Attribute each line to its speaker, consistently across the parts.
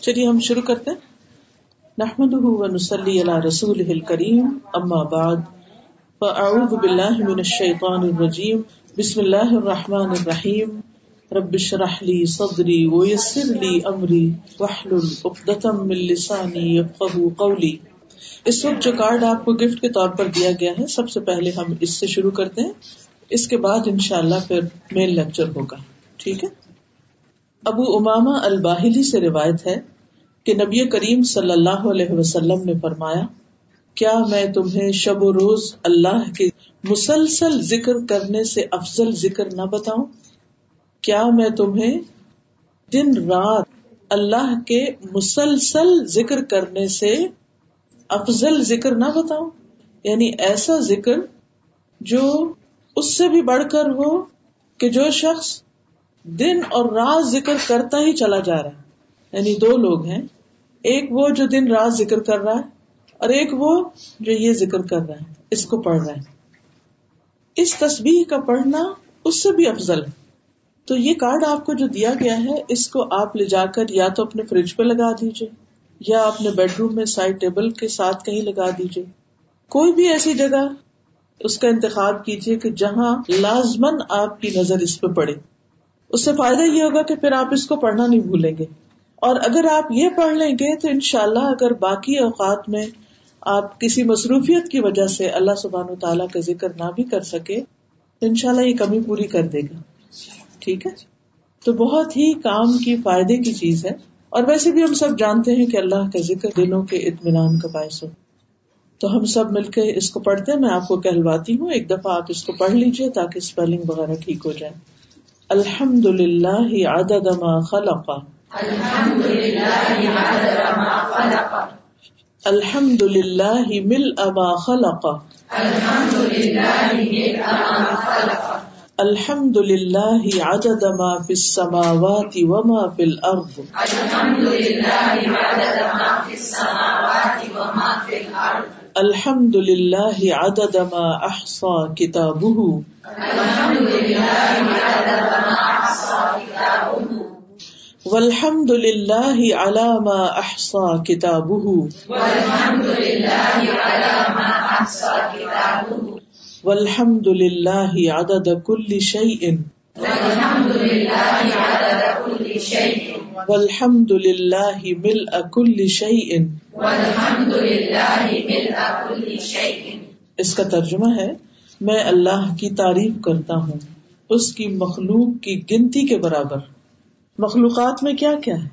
Speaker 1: چلیے ہم شروع کرتے نحمد نسلی اللہ رسول کریم اما بعد۔ فاعوذ باللہ من الشیطان الرجیم۔ بسم اللہ الرحمن الرحیم۔ رب شرح لی صدری ویسر لی امری۔ وحلل اقدتم من لسانی یفقہ قولی۔ اس وقت جو کارڈ آپ کو گفٹ کے طور پر دیا گیا ہے، سب سے پہلے ہم اس سے شروع کرتے ہیں۔ اس کے بعد انشاءاللہ پھر میل لیکچر ہوگا۔ ٹھیک ہے؟ ابو اماما الباہلی سے روایت ہے کہ نبی کریم صلی اللہ علیہ وسلم نے فرمایا، کیا میں تمہیں شب و روز اللہ کے مسلسل ذکر کرنے سے افضل ذکر نہ بتاؤں؟ کیا میں تمہیں دن رات اللہ کے مسلسل ذکر کرنے سے افضل ذکر نہ بتاؤں؟ یعنی ایسا ذکر جو اس سے بھی بڑھ کر ہو کہ جو شخص دن اور رات ذکر کرتا ہی چلا جا رہا ہے۔ یعنی دو لوگ ہیں، ایک وہ جو دن رات ذکر کر رہا ہے اور ایک وہ جو یہ ذکر کر رہا ہے، اس کو پڑھ رہا ہے۔ اس تصویر کا پڑھنا اس سے بھی افضل ہے۔ تو یہ کارڈ آپ کو جو دیا گیا ہے، اس کو آپ لے جا کر یا تو اپنے فریج پہ لگا دیجیے یا اپنے بیڈ روم میں سائڈ ٹیبل کے ساتھ کہیں لگا دیجیے کوئی بھی ایسی جگہ اس کا انتخاب کیجیے کہ جہاں لازمن آپ کی نظر اس پہ پڑے۔ اس سے فائدہ یہ ہوگا کہ پھر آپ اس کو پڑھنا نہیں بھولیں گے۔ اور اگر آپ یہ پڑھ لیں گے تو ان شاء اللہ اگر باقی اوقات میں آپ کسی مصروفیت کی وجہ سے اللہ سبحان و تعالیٰ کا ذکر نہ بھی کر سکے، تو ان شاء اللہ یہ کمی پوری کر دے گا۔ ٹھیک ہے؟ تو بہت ہی کام کی، فائدے کی چیز ہے۔ اور ویسے بھی ہم سب جانتے ہیں کہ اللہ کا ذکر دلوں کے اطمینان کا باعث ہو۔ تو ہم سب مل کے اس کو پڑھتے ہیں، میں آپ کو کہلواتی ہوں۔ ایک دفعہ آپ اس کو پڑھ لیجیے تاکہ اسپیلنگ وغیرہ ٹھیک ہو جائے۔ الحمد للہ عدد ما خلق۔ الحمد للہ مل ابا خلق. الحمد للہ عدد ما في السماوات وما في الارض. الحمد للہ عدد ما في السماوات وما في الارض. الحمد للہ عدد ما احصى كتابه الحمد للہ عدد ما والحمد للہ علامہ احسا کتاب والحمد للہ عدد کل شيء والحمد للہ ملء كل شيء اس کا ترجمہ ہے، میں اللہ کی تعریف کرتا ہوں، اس کی مخلوق کی گنتی کے برابر. مخلوقات میں کیا کیا ہے؟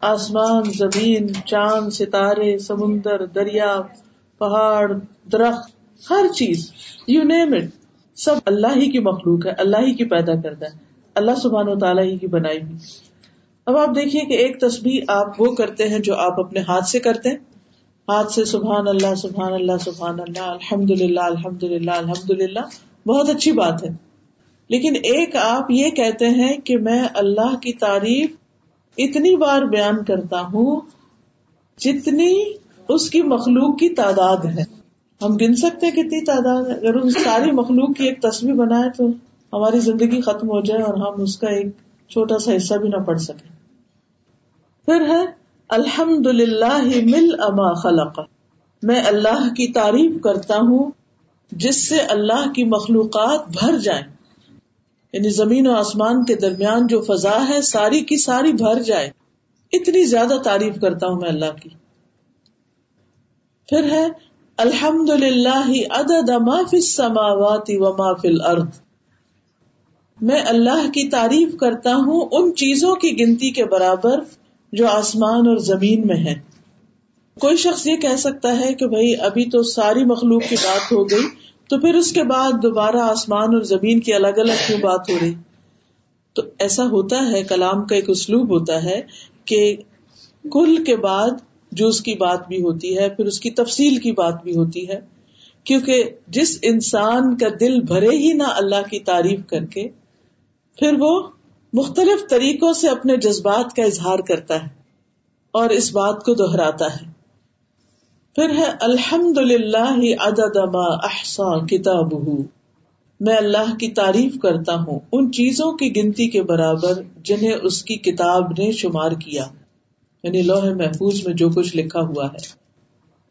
Speaker 1: آسمان، زمین، چاند، ستارے، سمندر، دریا، پہاڑ، درخت، ہر چیز یو نیم اٹ سب اللہ ہی کی مخلوق ہے، اللہ ہی کی پیدا کرتا ہے، اللہ سبحان و تعالیٰ ہی کی بنائی ہوئی اب آپ دیکھیے کہ ایک تصویر آپ وہ کرتے ہیں جو آپ اپنے ہاتھ سے کرتے ہیں۔ ہاتھ سے سبحان اللہ سبحان اللہ سبحان اللہ الحمد للہ الحمد للہ الحمد للہ بہت اچھی بات ہے۔ لیکن ایک آپ یہ کہتے ہیں کہ میں اللہ کی تعریف اتنی بار بیان کرتا ہوں جتنی اس کی مخلوق کی تعداد ہے۔ ہم گن سکتے کتنی تعداد ہے؟ اگر اس ساری مخلوق کی ایک تصویر بنائے تو ہماری زندگی ختم ہو جائے اور ہم اس کا ایک چھوٹا سا حصہ بھی نہ پڑھ سکے پھر ہے الحمد للہ مل اما خلق۔ میں اللہ کی تعریف کرتا ہوں جس سے اللہ کی مخلوقات بھر جائیں۔ یعنی زمین و آسمان کے درمیان جو فضا ہے، ساری کی ساری بھر جائے۔ اتنی زیادہ تعریف کرتا ہوں میں اللہ کی۔ پھر ہے الحمد للہ السماوات و ما فی الارض۔ میں اللہ کی تعریف کرتا ہوں ان چیزوں کی گنتی کے برابر جو آسمان اور زمین میں ہے کوئی شخص یہ کہہ سکتا ہے کہ بھائی، ابھی تو ساری مخلوق کی بات ہو گئی۔ تو پھر اس کے بعد دوبارہ آسمان اور زمین کی الگ الگ کیوں بات ہو رہی؟ تو ایسا ہوتا ہے، کلام کا ایک اسلوب ہوتا ہے کہ کل کے بعد جو اس کی بات بھی ہوتی ہے، پھر اس کی تفصیل کی بات بھی ہوتی ہے۔ کیونکہ جس انسان کا دل بھرے ہی نہ اللہ کی تعریف کر کے، پھر وہ مختلف طریقوں سے اپنے جذبات کا اظہار کرتا ہے اور اس بات کو دہراتا ہے۔ پھر ہے الحمد للہ عدد ما احسا کتاب میں اللہ کی تعریف کرتا ہوں ان چیزوں کی گنتی کے برابر جنہیں اس کی کتاب نے شمار کیا۔ یعنی لوہ محفوظ میں جو کچھ لکھا ہوا ہے۔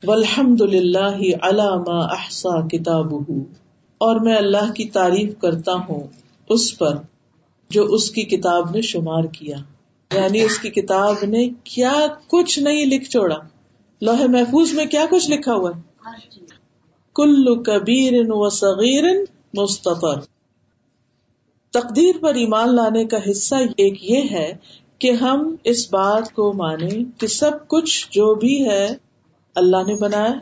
Speaker 1: والحمد للہ علامہ احسا کتاب اور میں اللہ کی تعریف کرتا ہوں اس پر جو اس کی کتاب نے شمار کیا۔ یعنی اس کی کتاب نے کیا کچھ نہیں لکھ چھوڑا۔ لوہے محفوظ میں کیا کچھ لکھا ہوا ہے؟ کل کبیر و صغیر مستفر تقدیر پر ایمان لانے کا حصہ ایک یہ ہے کہ ہم اس بات کو مانیں کہ سب کچھ جو بھی ہے اللہ نے بنایا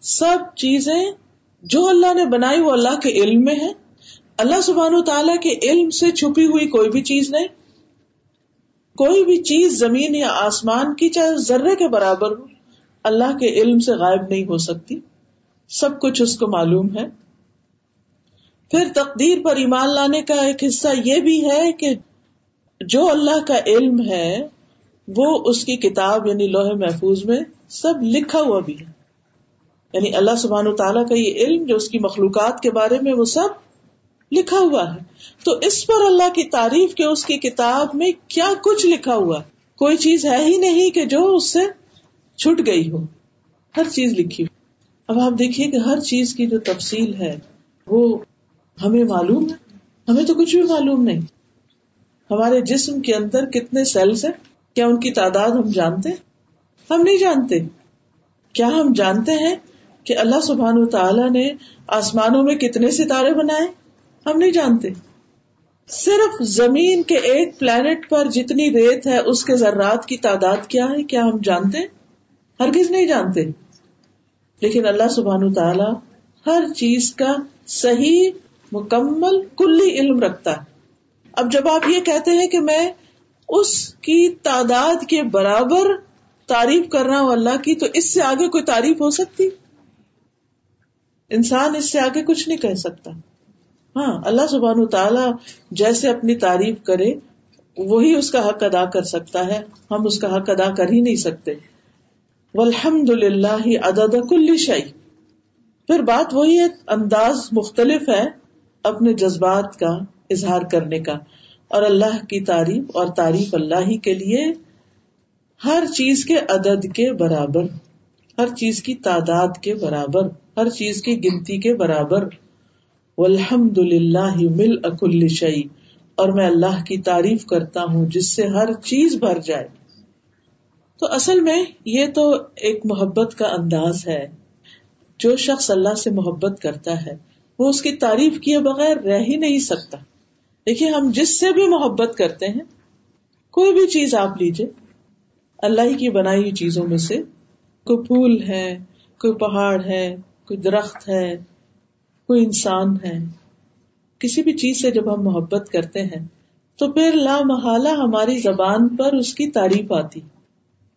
Speaker 1: سب چیزیں جو اللہ نے بنائی وہ اللہ کے علم میں ہے اللہ سبحان و تعالیٰ کے علم سے چھپی ہوئی کوئی بھی چیز نہیں۔ کوئی بھی چیز زمین یا آسمان کی چاہے ذرے کے برابر ہو، اللہ کے علم سے غائب نہیں ہو سکتی۔ سب کچھ اس کو معلوم ہے۔ پھر تقدیر پر ایمان لانے کا ایک حصہ یہ بھی ہے کہ جو اللہ کا علم ہے، وہ اس کی کتاب یعنی لوہے محفوظ میں سب لکھا ہوا بھی ہے۔ یعنی اللہ سبحان و تعالیٰ کا یہ علم جو اس کی مخلوقات کے بارے میں وہ سب لکھا ہوا ہے۔ تو اس پر اللہ کی تعریف کے اس کی کتاب میں کیا کچھ لکھا ہوا کوئی چیز ہے ہی نہیں کہ جو اس سے چھٹ گئی ہو۔ ہر چیز لکھی ہو۔ اب آپ دیکھیے کہ ہر چیز کی جو تفصیل ہے، وہ ہمیں معلوم ہے۔ ہمیں تو کچھ بھی معلوم نہیں۔ ہمارے جسم کے اندر کتنے سیلس ہیں؟ کیا ان کی تعداد ہم جانتے ہم نہیں جانتے۔ کیا ہم جانتے ہیں کہ اللہ سبحان تعالی نے آسمانوں میں کتنے ستارے بنائے؟ ہم نہیں جانتے۔ صرف زمین کے ایک پلانٹ پر جتنی ریت ہے، اس کے ذرات کی تعداد کیا ہے؟ کیا ہم جانتے؟ ہرگز نہیں جانتے۔ لیکن اللہ سبحان تعالی ہر چیز کا صحیح، مکمل، کلی علم رکھتا ہے۔ اب جب آپ یہ کہتے ہیں کہ میں اس کی تعداد کے برابر تعریف کر رہا ہوں اللہ کی، تو اس سے آگے کوئی تعریف ہو سکتی؟ انسان اس سے آگے کچھ نہیں کہہ سکتا۔ ہاں اللہ سبحان تعالی جیسے اپنی تعریف کرے، وہی اس کا حق ادا کر سکتا ہے۔ ہم اس کا حق ادا کر ہی نہیں سکتے۔ والحمد للہ عدد کل شعی پھر بات وہی ہے، انداز مختلف ہے اپنے جذبات کا اظہار کرنے کا۔ اور اللہ کی تعریف اور تعریف اللہ ہی کے لیے ہر چیز کے عدد کے برابر، ہر چیز کی تعداد کے برابر، ہر چیز کی گنتی کے برابر۔ الحمد للہ مل اکل شعی اور میں اللہ کی تعریف کرتا ہوں جس سے ہر چیز بھر جائے۔ تو اصل میں یہ تو ایک محبت کا انداز ہے۔ جو شخص اللہ سے محبت کرتا ہے، وہ اس کی تعریف کیے بغیر رہ ہی نہیں سکتا۔ دیکھیے، ہم جس سے بھی محبت کرتے ہیں، کوئی بھی چیز آپ لیجیے اللہ ہی کی بنائی ہوئی چیزوں میں سے کوئی پھول ہے، کوئی پہاڑ ہے، کوئی درخت ہے کوئی انسان ہے، کسی بھی چیز سے جب ہم محبت کرتے ہیں، تو پھر لا محالہ ہماری زبان پر اس کی تعریف آتی۔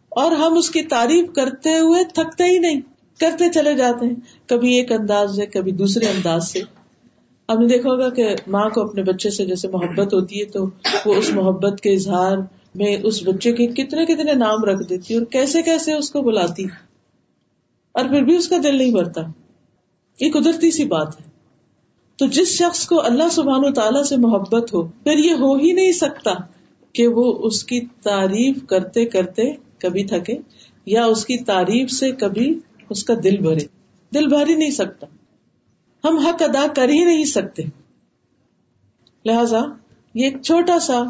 Speaker 1: اور ہم اس کی تعریف کرتے ہوئے تھکتے ہی نہیں، کرتے چلے جاتے ہیں۔ کبھی ایک انداز سے، کبھی دوسرے انداز سے۔ آپ نے دیکھا ہوگا کہ ماں کو اپنے بچے سے جیسے محبت ہوتی ہے، تو وہ اس محبت کے اظہار میں اس بچے کے کتنے کتنے نام رکھ دیتی اور کیسے کیسے اس کو بلاتی اور پھر بھی اس کا دل نہیں بھرتا۔ یہ قدرتی سی بات ہے۔ تو جس شخص کو اللہ سبحان و تعالیٰ سے محبت ہو، پھر یہ ہو ہی نہیں سکتا کہ وہ اس کی تعریف کرتے کرتے کبھی تھکے یا اس کی تعریف سے کبھی اس کا دل بھرے۔ دل بھر ہی نہیں سکتا۔ ہم حق ادا کر ہی نہیں سکتے۔ لہذا یہ ایک چھوٹا سا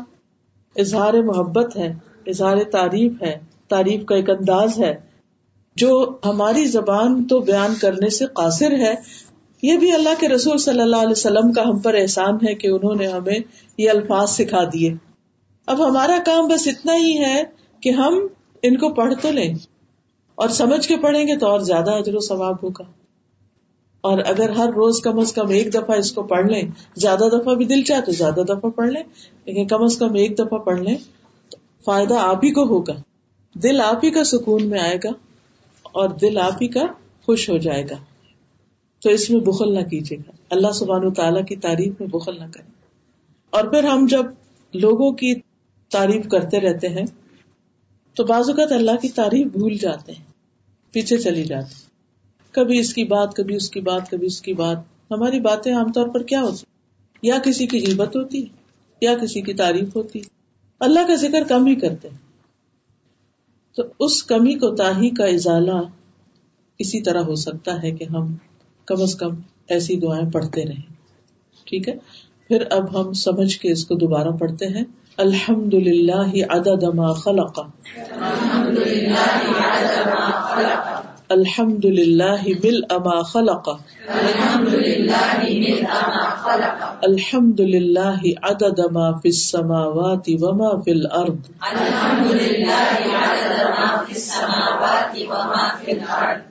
Speaker 1: اظہار محبت ہے، اظہار تعریف ہے۔ تعریف کا ایک انداز ہے۔ جو ہماری زبان تو بیان کرنے سے قاصر ہے، یہ بھی اللہ کے رسول صلی اللہ علیہ وسلم کا ہم پر احسان ہے کہ انہوں نے ہمیں یہ الفاظ سکھا دیے۔ اب ہمارا کام بس اتنا ہی ہے کہ ہم ان کو پڑھ تو لیں اور سمجھ کے پڑھیں گے تو اور زیادہ اجر و ثواب ہوگا۔ اور اگر ہر روز کم از کم ایک دفعہ اس کو پڑھ لیں، زیادہ دفعہ بھی دل چاہے تو زیادہ دفعہ پڑھ لیں، لیکن کم از کم ایک دفعہ پڑھ لیں تو فائدہ آپ ہی کو ہوگا۔ دل آپ ہی کا سکون میں آئے گا۔ اور دل آپ ہی کا خوش ہو جائے گا۔ تو اس میں بخل نہ کیجیے گا۔ اللہ سبحان و تعالیٰ کی تعریف میں بخل نہ کریں۔ اور پھر ہم جب لوگوں کی تعریف کرتے رہتے ہیں، تو بعض اوقات اللہ کی تعریف بھول جاتے ہیں، پیچھے چلی جاتی کبھی اس کی بات، کبھی اس کی بات، کبھی اس کی بات۔ ہماری باتیں عام طور پر کیا ہوتی یا کسی کی غیبت ہوتی، یا کسی کی تعریف ہوتی۔ اللہ کا ذکر کم ہی کرتے ہیں۔ تو اس کمی کو تاہی کا ازالہ اسی طرح ہو سکتا ہے کہ ہم کم از کم ایسی دعائیں پڑھتے رہیں۔ ٹھیک ہے؟ پھر اب ہم سمجھ کے اس کو دوبارہ پڑھتے ہیں۔ الحمد للہ عدد ما خلق۔ الحمد للہ مل اما خلق. الحمد للہ عدد ما فی السماوات وما فی الارض. الحمد للہ عدد ما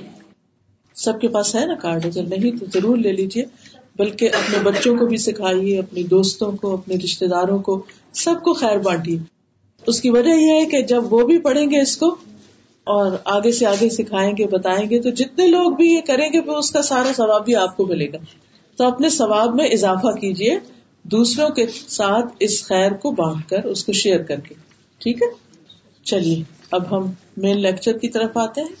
Speaker 1: سب کے پاس ہے نا کارڈ، اگر نہیں تو ضرور لے لیجیے بلکہ اپنے بچوں کو بھی سکھائیے اپنے دوستوں کو، اپنے رشتے داروں کو، سب کو خیر بانٹیے۔ اس کی وجہ یہ ہے کہ جب وہ بھی پڑھیں گے اس کو اور آگے سے آگے سکھائیں گے، بتائیں گے، تو جتنے لوگ بھی یہ کریں گے اس کا سارا ثواب بھی آپ کو ملے گا۔ تو اپنے ثواب میں اضافہ کیجیے دوسروں کے ساتھ اس خیر کو بانٹ کر، اس کو شیئر کر کے۔ ٹھیک ہے؟ چلیے، اب ہم مین لیکچر کی طرف آتے ہیں۔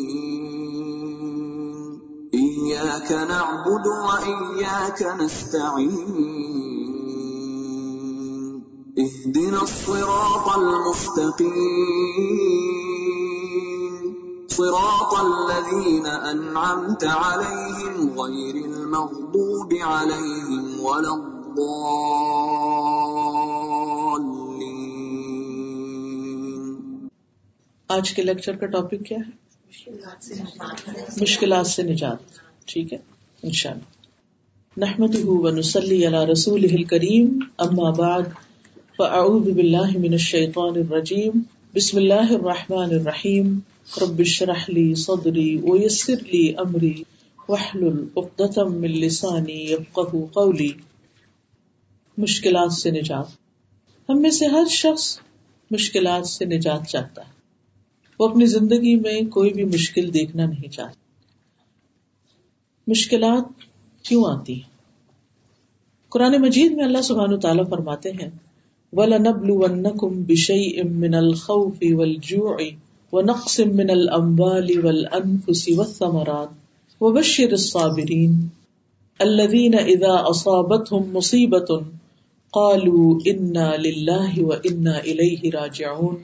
Speaker 2: ایاک نعبد و ایاک نستعین اہدنا الصراط المستقیم صراط الذين أنعمت عليهم غير المغضوب عليهم ولا الضالين.
Speaker 1: آج کے لیکچر کا ٹاپک کیا ہے؟ مشکلات سے نجات. ٹھیک ہے؟ انشاء اللہ نحمد ونسلی علی رسول کریم اما بعد، فاعوذ باللہ من الشیطان الرجیم، بسم اللہ الرحمن الرحیم، رب اشرح لي صدري ويسر لي امري واحلل عقدة من لساني يفقهوا قولي مشکلات سے نجات۔ ہم میں سے ہر شخص مشکلات سے نجات چاہتا ہے۔ وہ اپنی زندگی میں کوئی بھی مشکل دیکھنا نہیں چاہتا۔ مشکلات کیوں آتی ہیں؟ قرآن مجید میں اللہ سبحانہ تعالیٰ فرماتے ہیں، وَلَنَبْلُوَنَّكُمْ بِشَيْءٍ مِّنَ الْخَوْفِ وَالْجُوعِ ونقص من الاموال والانفس والثمرات وبشر الصابرين الذين اذا اصابتهم مصيبه قالوا انا لله وانا اليه راجعون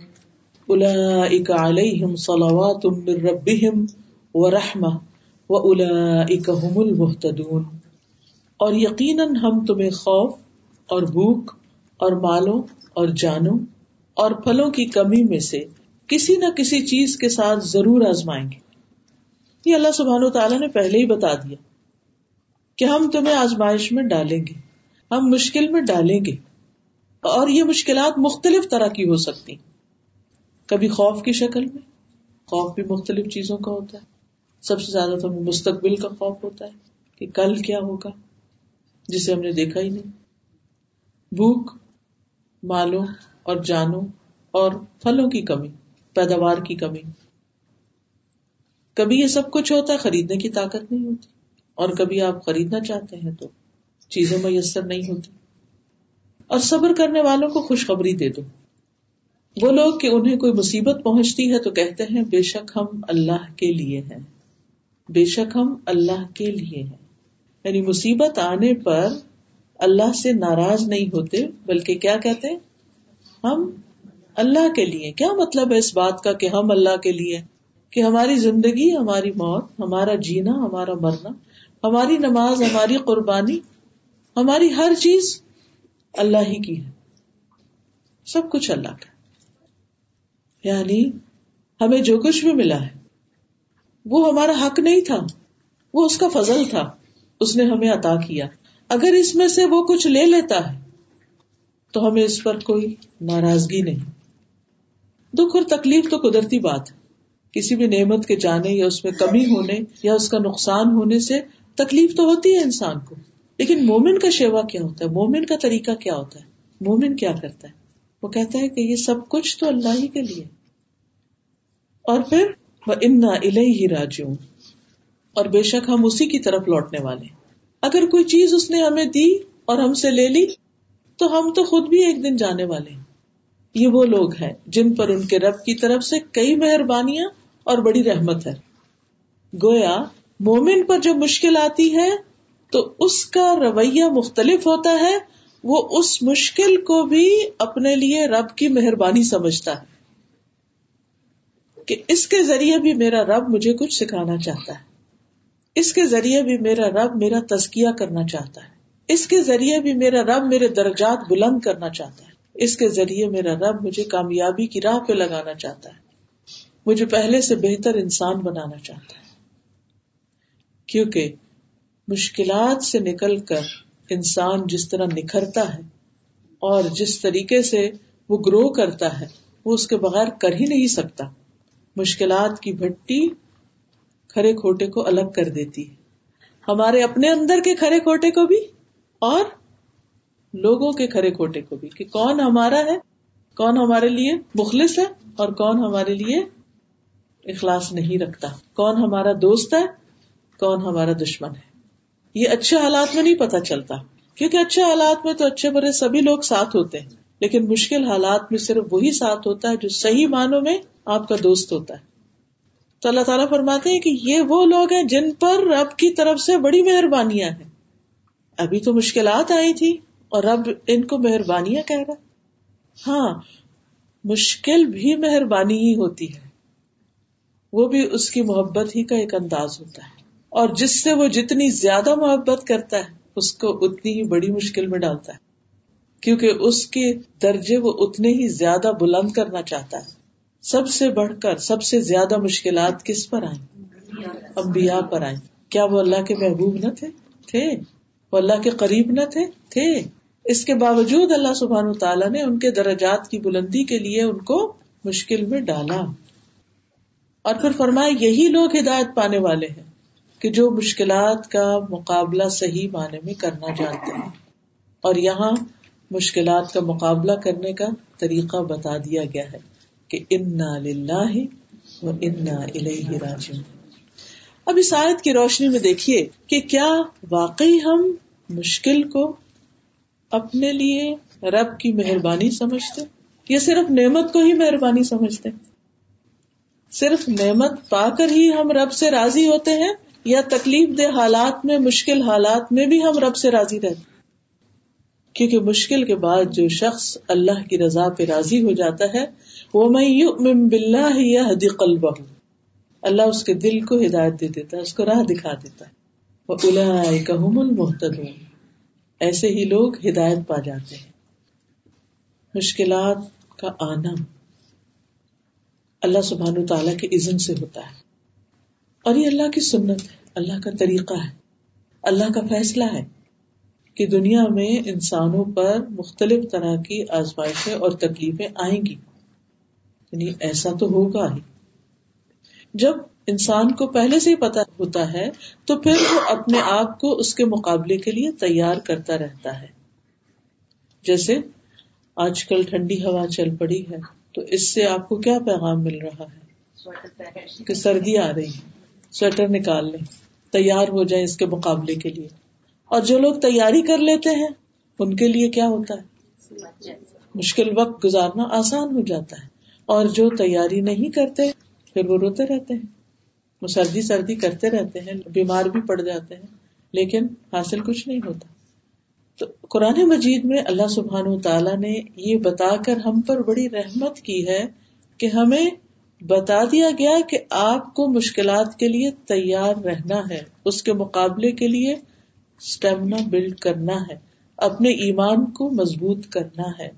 Speaker 1: اولئك عليهم صلوات من ربهم ورحمه واولئك هم المهتدون۔ اور یقیناً ہم تمہیں خوف اور بھوک اور مالوں اور جانوں اور پھلوں کی کمی میں سے کسی نہ کسی چیز کے ساتھ ضرور آزمائیں گے۔ یہ اللہ سبحان و تعالیٰ نے پہلے ہی بتا دیا کہ ہم تمہیں آزمائش میں ڈالیں گے، ہم مشکل میں ڈالیں گے۔ اور یہ مشکلات مختلف طرح کی ہو سکتی۔ کبھی خوف کی شکل میں، خوف بھی مختلف چیزوں کا ہوتا ہے۔ سب سے زیادہ تو مستقبل کا خوف ہوتا ہے کہ کل کیا ہوگا، جسے ہم نے دیکھا ہی نہیں۔ بھوک، مالوں اور جانوں اور پھلوں کی کمی، پیداوار کی کمی۔ کبھی یہ سب کچھ ہوتا ہے، خریدنے کی طاقت نہیں ہوتی۔ اور کبھی آپ خریدنا چاہتے ہیں تو چیزیں میسر نہیں ہوتی۔ اور صبر کرنے والوں کو خوشخبری دے دو۔ وہ لوگ کہ انہیں کوئی مصیبت پہنچتی ہے تو کہتے ہیں، بے شک ہم اللہ کے لیے ہیں۔ بے شک ہم اللہ کے لیے ہیں۔ یعنی مصیبت آنے پر اللہ سے ناراض نہیں ہوتے، بلکہ کیا کہتے ہم اللہ کے لیے۔ کیا مطلب ہے اس بات کا کہ ہم اللہ کے لیے کہ ہماری زندگی، ہماری موت، ہمارا جینا، ہمارا مرنا، ہماری نماز، ہماری قربانی، ہماری ہر چیز اللہ ہی کی ہے۔ سب کچھ اللہ کا یعنی ہمیں جو کچھ بھی ملا ہے۔ وہ ہمارا حق نہیں تھا۔ وہ اس کا فضل تھا۔ اس نے ہمیں عطا کیا۔ اگر اس میں سے وہ کچھ لے لیتا ہے، تو ہمیں اس پر کوئی ناراضگی نہیں۔ دکھ اور تکلیف تو قدرتی بات ہے۔ کسی بھی نعمت کے جانے یا اس میں کمی ہونے یا اس کا نقصان ہونے سے تکلیف تو ہوتی ہے انسان کو۔ لیکن مومن کا شیوا کیا ہوتا ہے؟ مومن کا طریقہ کیا ہوتا ہے؟ مومن کیا کرتا ہے؟ وہ کہتا ہے کہ یہ سب کچھ تو اللہ ہی کے لیے۔ اور پھر؟ انا ہی راجوں اور بے شک ہم اسی کی طرف لوٹنے والے اگر کوئی چیز اس نے ہمیں دی اور ہم سے لے لی، تو ہم تو خود بھی ایک دن جانے والے ہیں۔ یہ وہ لوگ ہیں جن پر ان کے رب کی طرف سے کئی مہربانیاں اور بڑی رحمت ہے۔ گویا، مومن پر جو مشکل آتی ہے، تو اس کا رویہ مختلف ہوتا ہے۔ وہ اس مشکل کو بھی اپنے لیے رب کی مہربانی سمجھتا ہے۔ کہ اس کے ذریعے بھی میرا رب مجھے کچھ سکھانا چاہتا ہے۔ اس کے ذریعے بھی میرا رب میرا تزکیہ کرنا چاہتا ہے۔ اس کے ذریعے بھی میرا رب میرے درجات بلند کرنا چاہتا ہے۔ اس کے ذریعے میرا رب مجھے کامیابی کی راہ پہ لگانا چاہتا ہے۔ مجھے پہلے سے بہتر انسان بنانا چاہتا ہے۔ کیونکہ مشکلات سے نکل کر انسان جس طرح نکھرتا ہے اور جس طریقے سے وہ گرو کرتا ہے، وہ اس کے بغیر کر ہی نہیں سکتا۔ مشکلات کی بھٹی کھڑے کھوٹے کو الگ کر دیتی ہے۔ ہمارے اپنے اندر کے کھڑے کھوٹے کو بھی اور لوگوں کے کھڑے کھوٹے کو بھی کہ کون ہمارا ہے، کون ہمارے لیے مخلص ہے اور کون ہمارے لیے اخلاص نہیں رکھتا۔ کون ہمارا دوست ہے، کون ہمارا دشمن ہے۔ یہ اچھے حالات میں نہیں پتا چلتا۔ کیونکہ اچھے حالات میں تو اچھے برے سبھی لوگ ساتھ ہوتے ہیں، لیکن مشکل حالات میں صرف وہی ساتھ ہوتا ہے جو صحیح معنوں میں آپ کا دوست ہوتا ہے۔ تو اللہ تعالیٰ فرماتے ہیں کہ یہ وہ لوگ ہیں جن پر رب کی طرف سے بڑی مہربانیاں ہیں۔ ابھی تو مشکلات آئی تھی اور رب ان کو مہربانیاں کہہ رہا ہاں مشکل بھی مہربانی ہی ہوتی ہے۔ وہ بھی اس کی محبت ہی کا ایک انداز ہوتا ہے۔ اور جس سے وہ جتنی زیادہ محبت کرتا ہے، اس کو اتنی ہی بڑی مشکل میں ڈالتا ہے۔ کیونکہ اس کے درجے وہ اتنے ہی زیادہ بلند کرنا چاہتا ہے۔ سب سے بڑھ کر سب سے زیادہ مشکلات کس پر آئیں؟ امبیا پر آئیں۔ کیا وہ اللہ کے محبوب نہ تھے؟ تھے۔ وہ اللہ کے قریب نہ تھے؟ تھے۔ اس کے باوجود اللہ سبحان تعالیٰ نے ان کے درجات کی بلندی کے لیے ان کو مشکل میں ڈالا۔ اور پھر فرمائے، یہی لوگ ہدایت پانے والے ہیں کہ جو مشکلات کا مقابلہ صحیح معنی میں کرنا جانتے ہیں۔ اور یہاں مشکلات کا مقابلہ کرنے کا طریقہ بتا دیا گیا ہے۔ کہ انا و انا راجعون۔ اب اس آیت کی روشنی میں دیکھیے کہ کیا واقعی ہم مشکل کو اپنے لیے رب کی مہربانی سمجھتے یا صرف نعمت کو ہی مہربانی سمجھتے صرف نعمت پا کر ہی ہم رب سے راضی ہوتے ہیں یا تکلیف دہ حالات میں، مشکل حالات میں بھی ہم رب سے راضی رہتے کیونکہ مشکل کے بعد جو شخص اللہ کی رضا پہ راضی ہو جاتا ہے، وہ میں بلّہ یا قلبہ۔ اللہ اس کے دل کو ہدایت دے دیتا ہے، اس کو راہ دکھا دیتا ہے۔ وہ المحتد ایسے ہی لوگ ہدایت پا جاتے ہیں۔ مشکلات کا آنا۔ اللہ سبحان تعالی کے عزن سے ہوتا ہے۔ اور یہ اللہ کی سنت ہے، اللہ کا طریقہ ہے۔ اللہ کا فیصلہ ہے۔ کہ دنیا میں انسانوں پر مختلف طرح کی آزمائشیں اور تکلیفیں آئیں گی۔ یعنی ایسا تو ہوگا ہی۔ جب انسان کو پہلے سے ہی پتا ہوتا ہے، تو پھر وہ اپنے آپ کو اس کے مقابلے کے لیے تیار کرتا رہتا ہے۔ جیسے آج کل ٹھنڈی ہوا چل پڑی ہے، تو اس سے آپ کو کیا پیغام مل رہا ہے؟ کہ سردی آ رہی ہے سویٹر نکال لیں، تیار ہو جائیں اس کے مقابلے کے لیے۔ اور جو لوگ تیاری کر لیتے ہیں، ان کے لیے کیا ہوتا ہے؟ مشکل وقت گزارنا آسان ہو جاتا ہے۔ اور جو تیاری نہیں کرتے، پھر وہ روتے رہتے ہیں۔ وہ سردی سردی کرتے رہتے ہیں، بیمار بھی پڑ جاتے ہیں، لیکن حاصل کچھ نہیں ہوتا۔ تو قرآن مجید میں اللہ سبحان و تعالیٰ نے یہ بتا کر ہم پر بڑی رحمت کی ہے کہ ہمیں بتا دیا گیا کہ آپ کو مشکلات کے لیے تیار رہنا ہے، اس کے مقابلے کے لیے اسٹیمنا بلڈ کرنا ہے، اپنے ایمان کو مضبوط کرنا ہے۔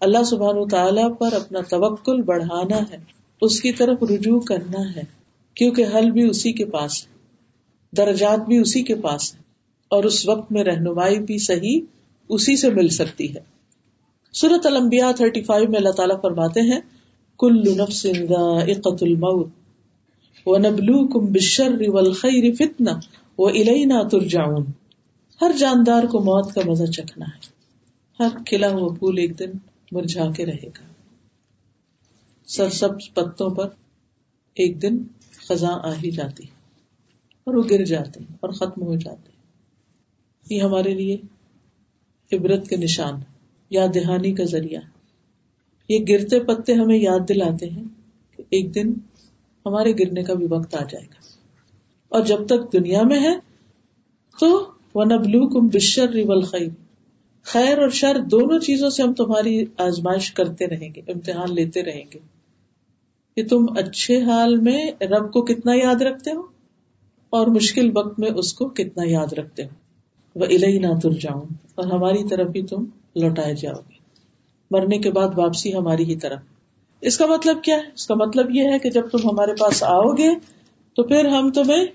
Speaker 1: اللہ سبحان تعالی پر اپنا توکل بڑھانا ہے، اس کی طرف رجوع کرنا ہے، کیونکہ حل بھی اسی کے پاس ہے، درجات بھی اسی کے پاس ہے اور اس وقت میں رہنمائی بھی صحیح اسی سے مل سکتی ہے۔ سورت المبیا تھرٹی فائیو میں اللہ تعالیٰ فرماتے ہیں، کل نفس ذائقۃ الموت ونبلوکم بالشر والخیر فتنہ وإلینا ترجعون۔ ہر جاندار کو موت کا مزہ چکھنا ہے۔ ہر کھلا ہوا پھول ایک دن مرجھا کے رہے گا۔ سر پتوں پر ایک دن خزاں آ ہی جاتی اور وہ گر جاتے ہیں اور ختم ہو جاتے ہیں۔ یہ ہمارے لیے عبرت کے نشان، یاد دہانی کا ذریعہ۔ یہ گرتے پتے ہمیں یاد دلاتے ہیں کہ ایک دن ہمارے گرنے کا بھی وقت آ جائے گا۔ اور جب تک دنیا میں ہے تو وہ نبلو کم بشر ریول خیر خیر اور شر دونوں چیزوں سے ہم تمہاری آزمائش کرتے رہیں گے، امتحان لیتے رہیں گے۔ کہ تم اچھے حال میں رب کو کتنا یاد رکھتے ہو اور مشکل وقت میں اس کو کتنا یاد رکھتے ہو۔ وہ الہی نہ تر جاؤں اور ہماری طرف ہی تم لوٹائے جاؤ گے۔ مرنے کے بعد واپسی ہماری ہی طرف۔ اس کا مطلب کیا ہے؟ اس کا مطلب یہ ہے کہ جب تم ہمارے پاس آؤ گے تو پھر ہم تمہیں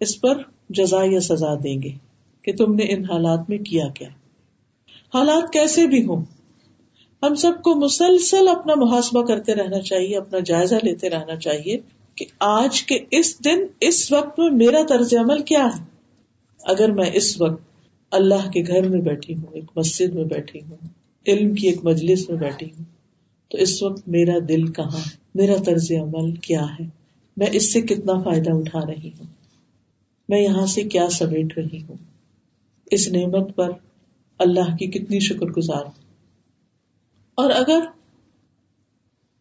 Speaker 1: اس پر جزا یا سزا دیں گے۔ کہ تم نے ان حالات میں کیا کیا۔ حالات کیسے بھی ہوں، ہم سب کو مسلسل اپنا محاسبہ کرتے رہنا چاہیے، اپنا جائزہ لیتے رہنا چاہیے کہ آج کے اس دن، اس وقت میں میرا طرز عمل کیا ہے۔ اگر میں اس وقت اللہ کے گھر میں بیٹھی ہوں، ایک مسجد میں بیٹھی ہوں، علم کی ایک مجلس میں بیٹھی ہوں، تو اس وقت میرا دل کہاں، میرا طرز عمل کیا ہے؟ میں اس سے کتنا فائدہ اٹھا رہی ہوں؟ میں یہاں سے کیا سمیٹ رہی ہوں؟ اس نعمت پر اللہ کی کتنی شکر گزار۔ اور اگر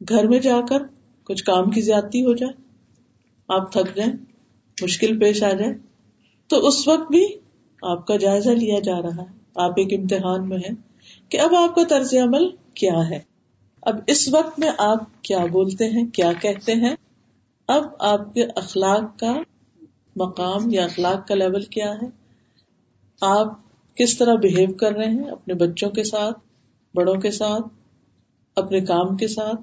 Speaker 1: گھر میں جا کر کچھ کام کی زیادتی ہو جائے، آپ تھک جائیں، مشکل پیش آ جائے، تو اس وقت بھی آپ کا جائزہ لیا جا رہا ہے۔ آپ ایک امتحان میں ہیں کہ اب آپ کا طرز عمل کیا ہے۔ اب اس وقت میں آپ کیا بولتے ہیں، کیا کہتے ہیں؟ اب آپ کے اخلاق کا مقام یا اخلاق کا لیول کیا ہے؟ آپ کس طرح بہیو کر رہے ہیں اپنے بچوں کے ساتھ، بڑوں کے ساتھ، اپنے کام کے ساتھ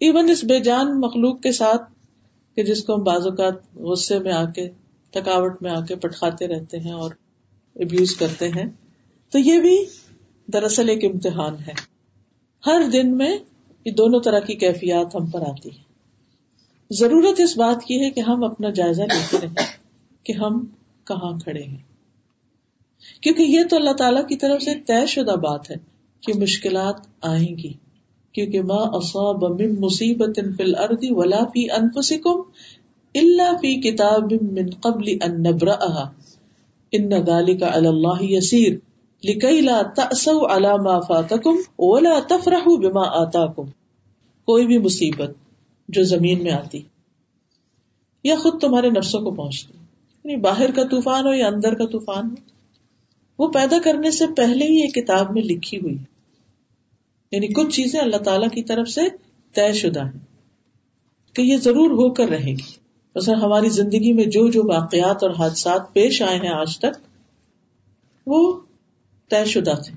Speaker 1: ایون اس بے جان مخلوق کے ساتھ کہ جس کو ہم بعض اوقات غصے میں آ کے، تھکاوٹ میں آ کے پٹکھاتے رہتے ہیں اور ابیوز کرتے ہیں، تو یہ بھی دراصل ایک امتحان ہے۔ ہر دن میں یہ دونوں طرح کی کیفیات ہم پر آتی ہے ضرورت اس بات کی ہے کہ ہم اپنا جائزہ لیتے رہیں کہ ہم کہاں کھڑے ہیں۔ کیونکہ یہ تو اللہ تعالی کی طرف سے طے شدہ بات ہے کہ مشکلات آئیں گی۔ کیونکہ ماں اصاب من مصیبت فی الارض ولا فی انفسکم الا فی کتاب من قبل ان نبرأها۔ ان ذلك علی اللہ یسیر۔ لکی لا تأسوا علی ما فاتکم ولا تفرحوا بما آتاکم۔ کوئی بھی مصیبت جو زمین میں آتی یا خود تمہارے نفسوں کو پہنچتی یعنی باہر کا طوفان ہو یا اندر کا طوفان ہو وہ پیدا کرنے سے پہلے ہی یہ کتاب میں لکھی ہوئی یعنی کچھ چیزیں اللہ تعالی کی طرف سے طے شدہ ہیں کہ یہ ضرور ہو کر رہے گی۔ مثلا ہماری زندگی میں جو جو واقعات اور حادثات پیش آئے ہیں آج تک، وہ طے شدہ تھے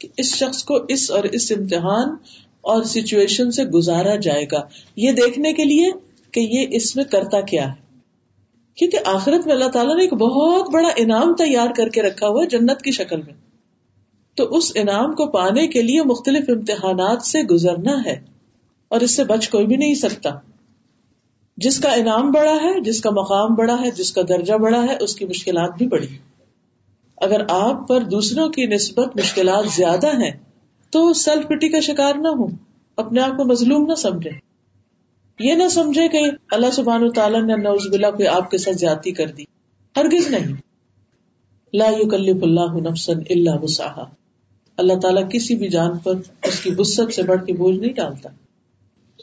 Speaker 1: کہ اس شخص کو اس اور اس امتحان اور سچویشن سے گزارا جائے گا۔ یہ دیکھنے کے لیے کہ یہ اس میں کرتا کیا ہے۔ کیونکہ آخرت میں اللہ تعالیٰ نے ایک بہت بڑا انعام تیار کر کے رکھا ہوا جنت کی شکل میں۔ تو اس انعام کو پانے کے لیے مختلف امتحانات سے گزرنا ہے اور اس سے بچ کوئی بھی نہیں سکتا۔ جس کا انعام بڑا ہے، جس کا مقام بڑا ہے، جس کا درجہ بڑا ہے، اس کی مشکلات بھی بڑی۔ اگر آپ پر دوسروں کی نسبت مشکلات زیادہ ہیں، تو سیلف پٹی کا شکار نہ ہو اپنے آپ کو مظلوم نہ سمجھے یہ نہ سمجھے کہ اللہ سبحان و تعالیٰ نے نوز بلا کوئی آپ کے ساتھ زیادتی کر دی۔ ہرگز نہیں۔ لا يكلف اللہ نفسا الا وسعها اللہ تعالیٰ کسی بھی جان پر اس کی وسط سے بڑھ کے بوجھ نہیں ڈالتا۔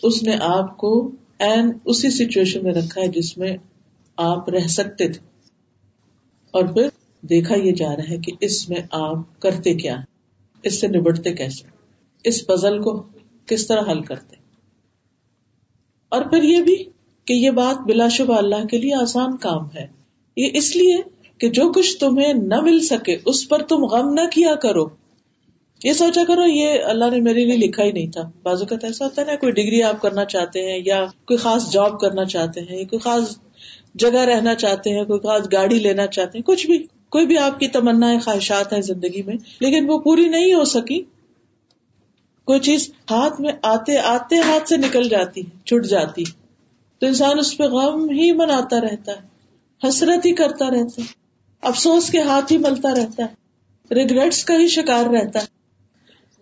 Speaker 1: اس نے آپ کو این اسی سچویشن میں رکھا ہے جس میں آپ رہ سکتے تھے۔ اور پھر دیکھا یہ جا رہا ہے کہ اس میں آپ کرتے کیا اس سے نبٹتے کیسے اس پزل کو کس طرح حل کرتے اور پھر یہ بھی کہ یہ بات بلا شبہ اللہ کے لیے آسان کام ہے۔ یہ اس لیے کہ جو کچھ تمہیں نہ مل سکے، اس پر تم غم نہ کیا کرو۔ یہ سوچا کرو، یہ اللہ نے میرے لیے لکھا ہی نہیں تھا۔ بازو کا ایسا ہوتا ہے نا، کوئی ڈگری آپ کرنا چاہتے ہیں یا کوئی خاص جاب کرنا چاہتے ہیں، کوئی خاص جگہ رہنا چاہتے ہیں، کوئی خاص گاڑی لینا چاہتے ہیں، کچھ بھی۔ کوئی بھی آپ کی تمنا خواہشات ہیں زندگی میں، لیکن وہ پوری نہیں ہو سکی کوئی چیز ہاتھ میں آتے آتے ہاتھ سے نکل جاتی، چھٹ جاتی۔ تو انسان اس پہ غم ہی مناتا رہتا ہے، حسرت ہی کرتا رہتا ہے، افسوس کے ہاتھ ہی ملتا رہتا ہے، ریگریٹس کا ہی شکار رہتا ہے۔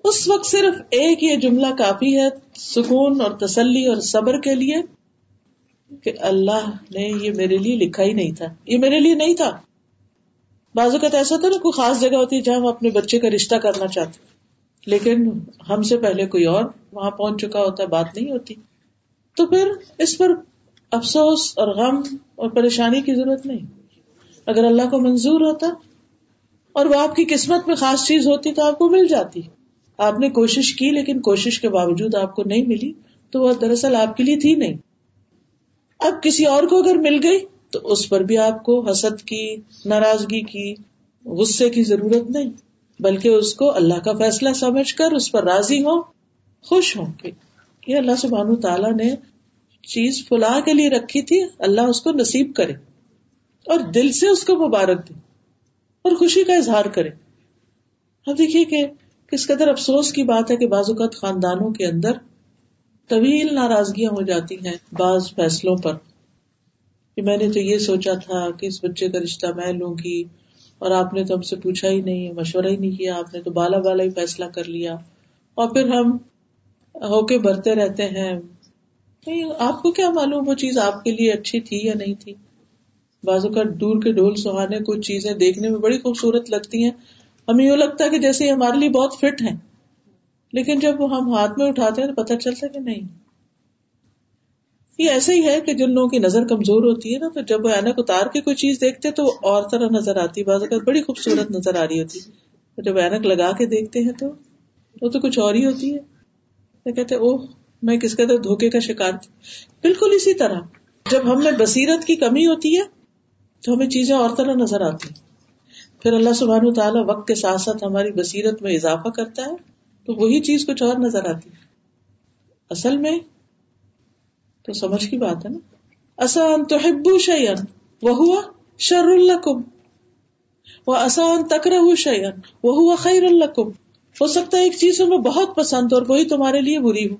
Speaker 1: اس وقت صرف ایک یہ جملہ کافی ہے، سکون اور تسلی اور صبر کے لیے، کہ اللہ نے یہ میرے لیے لکھا ہی نہیں تھا۔ یہ میرے لیے نہیں تھا۔ بازو کا تو ایسا ہوتا نا، کوئی خاص جگہ ہوتی ہے جہاں ہم اپنے بچے کا رشتہ کرنا چاہتے لیکن ہم سے پہلے کوئی اور وہاں پہنچ چکا ہوتا ہے بات نہیں ہوتی۔ تو پھر اس پر افسوس اور غم اور پریشانی کی ضرورت نہیں۔ اگر اللہ کو منظور ہوتا اور وہ آپ کی قسمت میں خاص چیز ہوتی تو آپ کو مل جاتی۔ آپ نے کوشش کی لیکن کوشش کے باوجود آپ کو نہیں ملی، تو وہ دراصل آپ کے لیے تھی نہیں۔ اب کسی اور کو اگر مل گئی تو اس پر بھی آپ کو حسد کی، ناراضگی کی، غصے کی ضرورت نہیں۔ بلکہ اس کو اللہ کا فیصلہ سمجھ کر اس پر راضی ہو خوش ہو کہ یہ اللہ سبحان تعالیٰ نے چیز فلاح کے لیے رکھی تھی، اللہ اس کو نصیب کرے اور دل سے اس کو مبارک دے اور خوشی کا اظہار کرے۔ اب دیکھیے کہ کس قدر افسوس کی بات ہے کہ بعض اوقات خاندانوں کے اندر طویل ناراضگیاں ہو جاتی ہیں بعض فیصلوں پر۔ کہ میں نے تو یہ سوچا تھا کہ اس بچے کا رشتہ میں لوں گی اور آپ نے تو ہم سے پوچھا ہی نہیں، مشورہ ہی نہیں کیا، آپ نے تو بالا بالا ہی فیصلہ کر لیا۔ اور پھر ہم ہو کے بھرتے رہتے ہیں۔ آپ کو کیا معلوم وہ چیز آپ کے لیے اچھی تھی یا نہیں تھی؟ بازو کا دور کے ڈھول سہانے کچھ چیزیں دیکھنے میں بڑی خوبصورت لگتی ہیں۔ ہمیں یوں لگتا ہے کہ جیسے ہمارے لیے بہت فٹ ہیں، لیکن جب وہ ہم ہاتھ میں اٹھاتے ہیں تو پتہ چلتا کہ نہیں۔ یہ ایسا ہی ہے کہ جن لوگوں کی نظر کمزور ہوتی ہے نا تو جب وہ اینک اتار کے کوئی چیز دیکھتے تو اور طرح نظر آتی، بعض اوقات بڑی خوبصورت نظر آ رہی ہوتی۔ ہے جب اینک لگا کے دیکھتے ہیں تو، وہ تو کچھ اور ہی ہوتی ہے۔ کہتے او میں کس قدر دھوکے کا شکار تھی۔ بالکل اسی طرح، جب ہم میں بصیرت کی کمی ہوتی ہے تو ہمیں چیزیں اور طرح نظر آتی۔ پھر اللہ سبحانہ تعالیٰ وقت کے ساتھ ساتھ ہماری بصیرت میں اضافہ کرتا ہے تو وہی چیز کچھ اور نظر آتی۔ اصل میں تو سمجھ کی بات ہے نا؟ آسان تو ہبو شیئن وہ ہوا شر القم وہ آسان تکر شیئن وہ ہوا خیر القم ہو سکتا ہے ایک چیز تمہیں بہت پسند ہو اور وہی تمہارے لیے بری ہو،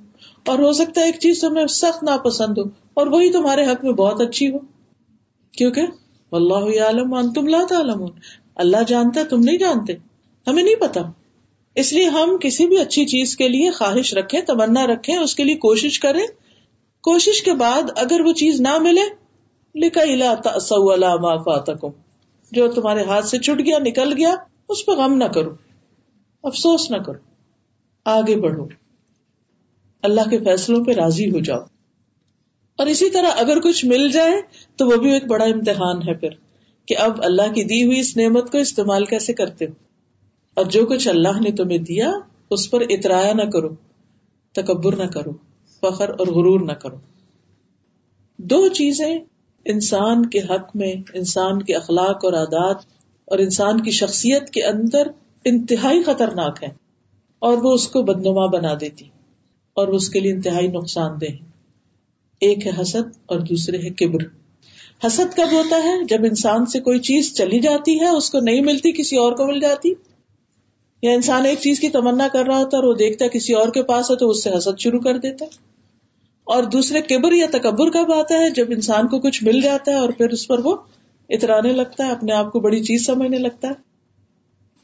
Speaker 1: اور ہو سکتا ہے ایک چیز تمہیں سخت ناپسند ہو اور وہی تمہارے حق میں بہت اچھی ہو. کیونکہ اللہ عالم تم لا تعلمون. اللہ جانتا ہے، تم نہیں جانتے. ہمیں نہیں پتا. اس لیے ہم کسی بھی اچھی چیز کے لیے خواہش رکھیں، تمنا رکھیں، اس کے لیے کوشش کریں کوشش کے بعد اگر وہ چیز نہ ملے لکھا جو تمہارے ہاتھ سے چھٹ گیا، نکل گیا، اس پہ غم نہ کرو، افسوس نہ کرو، آگے بڑھو۔ اللہ کے فیصلوں پہ راضی ہو جاؤ۔ اور اسی طرح اگر کچھ مل جائے، تو وہ بھی ایک بڑا امتحان ہے پھر، کہ اب اللہ کی دی ہوئی اس نعمت کو استعمال کیسے کرتے ہو؟ اور جو کچھ اللہ نے تمہیں دیا، اس پر اترایا نہ کرو، تکبر نہ کرو۔ فخر اور غرور نہ کرو۔ دو چیزیں انسان کے حق میں، انسان کے اخلاق اور عادات اور انسان کی شخصیت کے اندر انتہائی خطرناک ہے اور وہ اس کو بدنما بنا دیتی اور وہ اس کے لیے انتہائی نقصان دہ ایک ہے حسد اور دوسرے ہے کبر۔ حسد کب ہوتا ہے؟ جب انسان سے کوئی چیز چلی جاتی ہے، اس کو نہیں ملتی، کسی اور کو مل جاتی۔ یا انسان ایک چیز کی تمنا کر رہا ہوتا ہے اور وہ دیکھتا ہے کسی اور کے پاس ہے تو اس سے حسد شروع کر دیتا ہے۔ اور دوسرے کبر یا تکبر کب آتا ہے؟ جب انسان کو کچھ مل جاتا ہے اور پھر اس پر وہ اترانے لگتا ہے، اپنے آپ کو بڑی چیز سمجھنے لگتا ہے۔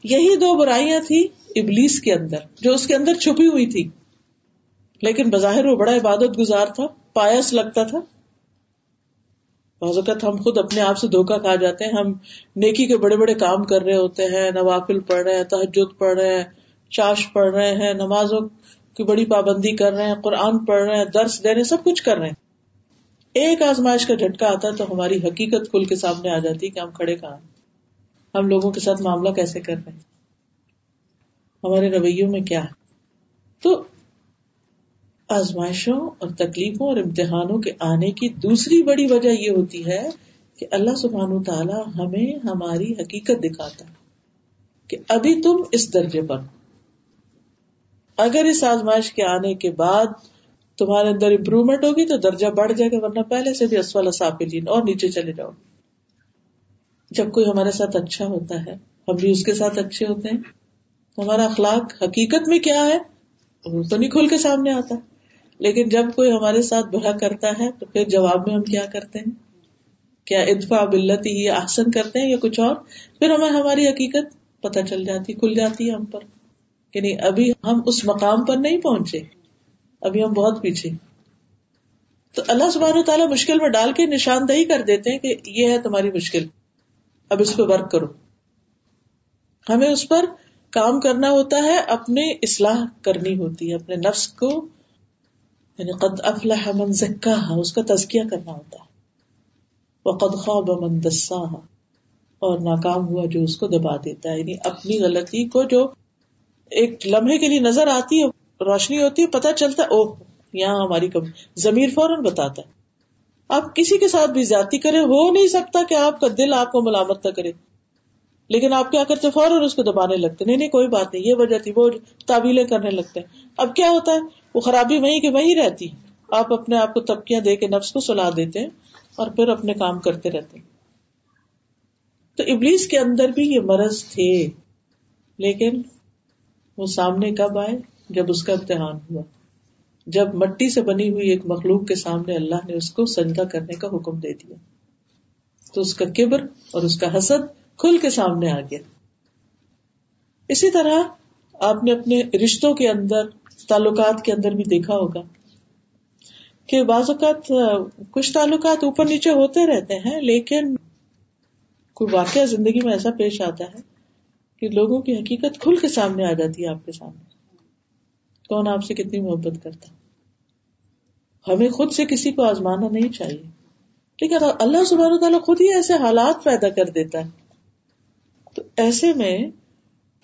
Speaker 1: یہی دو برائیاں تھی ابلیس کے اندر، جو اس کے اندر چھپی ہوئی تھی لیکن بظاہر وہ بڑا عبادت گزار تھا، پایس لگتا تھا۔ بعض اوقات ہم خود اپنے آپ سے دھوکا کھا جاتے ہیں۔ ہم نیکی کے بڑے بڑے کام کر رہے ہوتے ہیں، نوافل پڑھ رہے ہیں تحجد پڑھ رہے ہیں چاش پڑھ رہے ہیں، نمازوں کی بڑی پابندی کر رہے ہیں، قرآن پڑھ رہے ہیں، درس دے رہے سب کچھ کر رہے ہیں۔ ایک آزمائش کا جھٹکا آتا تو ہماری حقیقت کھل کے سامنے آ جاتی کہ ہم کھڑے کہاں ہم لوگوں کے ساتھ معاملہ کیسے کر رہے ہیں؟ ہمارے رویوں میں کیا تو آزمائشوں اور تکلیفوں اور امتحانوں کے آنے کی دوسری بڑی وجہ یہ ہوتی ہے کہ اللہ سبحان تعالیٰ ہمیں ہماری حقیقت دکھاتا ہے کہ ابھی تم اس درجے پر اگر اس آزمائش کے آنے کے بعد تمہارے اندر امپروومنٹ ہوگی تو درجہ بڑھ جائے گا، ورنہ پہلے سے بھی اسفل صافلین اور نیچے چلے جاؤ جب کوئی ہمارے ساتھ اچھا ہوتا ہے، ہم بھی اس کے ساتھ اچھے ہوتے ہیں۔ ہمارا اخلاق حقیقت میں کیا ہے؟ وہ تو نہیں کھل کے سامنے آتا۔ لیکن جب کوئی ہمارے ساتھ برا کرتا ہے، تو پھر جواب میں ہم کیا کرتے ہیں؟ کیا ادفا بلتی ہی آسن کرتے ہیں یا کچھ اور؟ پھر ہمیں ہماری حقیقت پتہ چل جاتی، کھل جاتی ہے ہم پر۔ کہ نہیں، ابھی ہم اس مقام پر نہیں پہنچے۔ ابھی ہم بہت پیچھے۔ تو اللہ سبحانہ و تعالیٰ مشکل میں ڈال کے نشاندہی کر دیتے ہیں کہ یہ ہے تمہاری مشکل۔ اب اس پہ ورک کرو۔ ہمیں اس پر کام کرنا ہوتا ہے اپنے اصلاح کرنی ہوتی ہے، اپنے نفس کو۔ یعنی قد افلح من زکاہا، اس کا تزکیہ کرنا ہوتا ہے۔ وقد خواب من دساہا، اور ناکام ہوا جو اس کو دبا دیتا ہے۔ یعنی اپنی غلطی کو جو ایک لمحے کے لیے نظر آتی ہے، روشنی ہوتی ہے پتا چلتا ہے، اوہ، یہاں ہماری کم، ضمیر فوراً بتاتا ہے۔ آپ کسی کے ساتھ بھی زیادتی کرے ہو نہیں سکتا کہ آپ کا دل آپ کو ملامت نہ کرے۔ لیکن آپ کیا کرتے فوراً اس کو دبانے لگتے نہیں نہیں، کوئی بات نہیں، یہ وجہ تھی، وہ تعویلیں کرنے لگتے ہیں۔ اب کیا ہوتا ہے؟ وہ خرابی وہیں کہ وہی رہتی۔ آپ اپنے آپ کو تبکیاں دے کے نفس کو سلا دیتے ہیں اور پھر اپنے کام کرتے رہتے ہیں۔ تو ابلیس کے اندر بھی یہ مرض تھے، لیکن وہ سامنے کب آئے؟ جب اس کا امتحان ہوا۔ جب مٹی سے بنی ہوئی ایک مخلوق کے سامنے اللہ نے اس کو سجدہ کرنے کا حکم دے دیا۔ تو اس کا کبر اور اس کا حسد کھل کے سامنے آ گیا۔ اسی طرح آپ نے اپنے رشتوں کے اندر، تعلقات کے اندر بھی دیکھا ہوگا کہ بعض اوقات کچھ تعلقات اوپر نیچے ہوتے رہتے ہیں، لیکن کوئی واقعہ زندگی میں ایسا پیش آتا ہے کہ لوگوں کی حقیقت کھل کے سامنے آ جاتی ہے آپ کے سامنے۔ کون آپ سے کتنی محبت کرتا؟ ہمیں خود سے کسی کو آزمانا نہیں چاہیے۔ لیکن اللہ سبحانہ تعالیٰ خود ہی ایسے حالات پیدا کر دیتا ہے، تو ایسے میں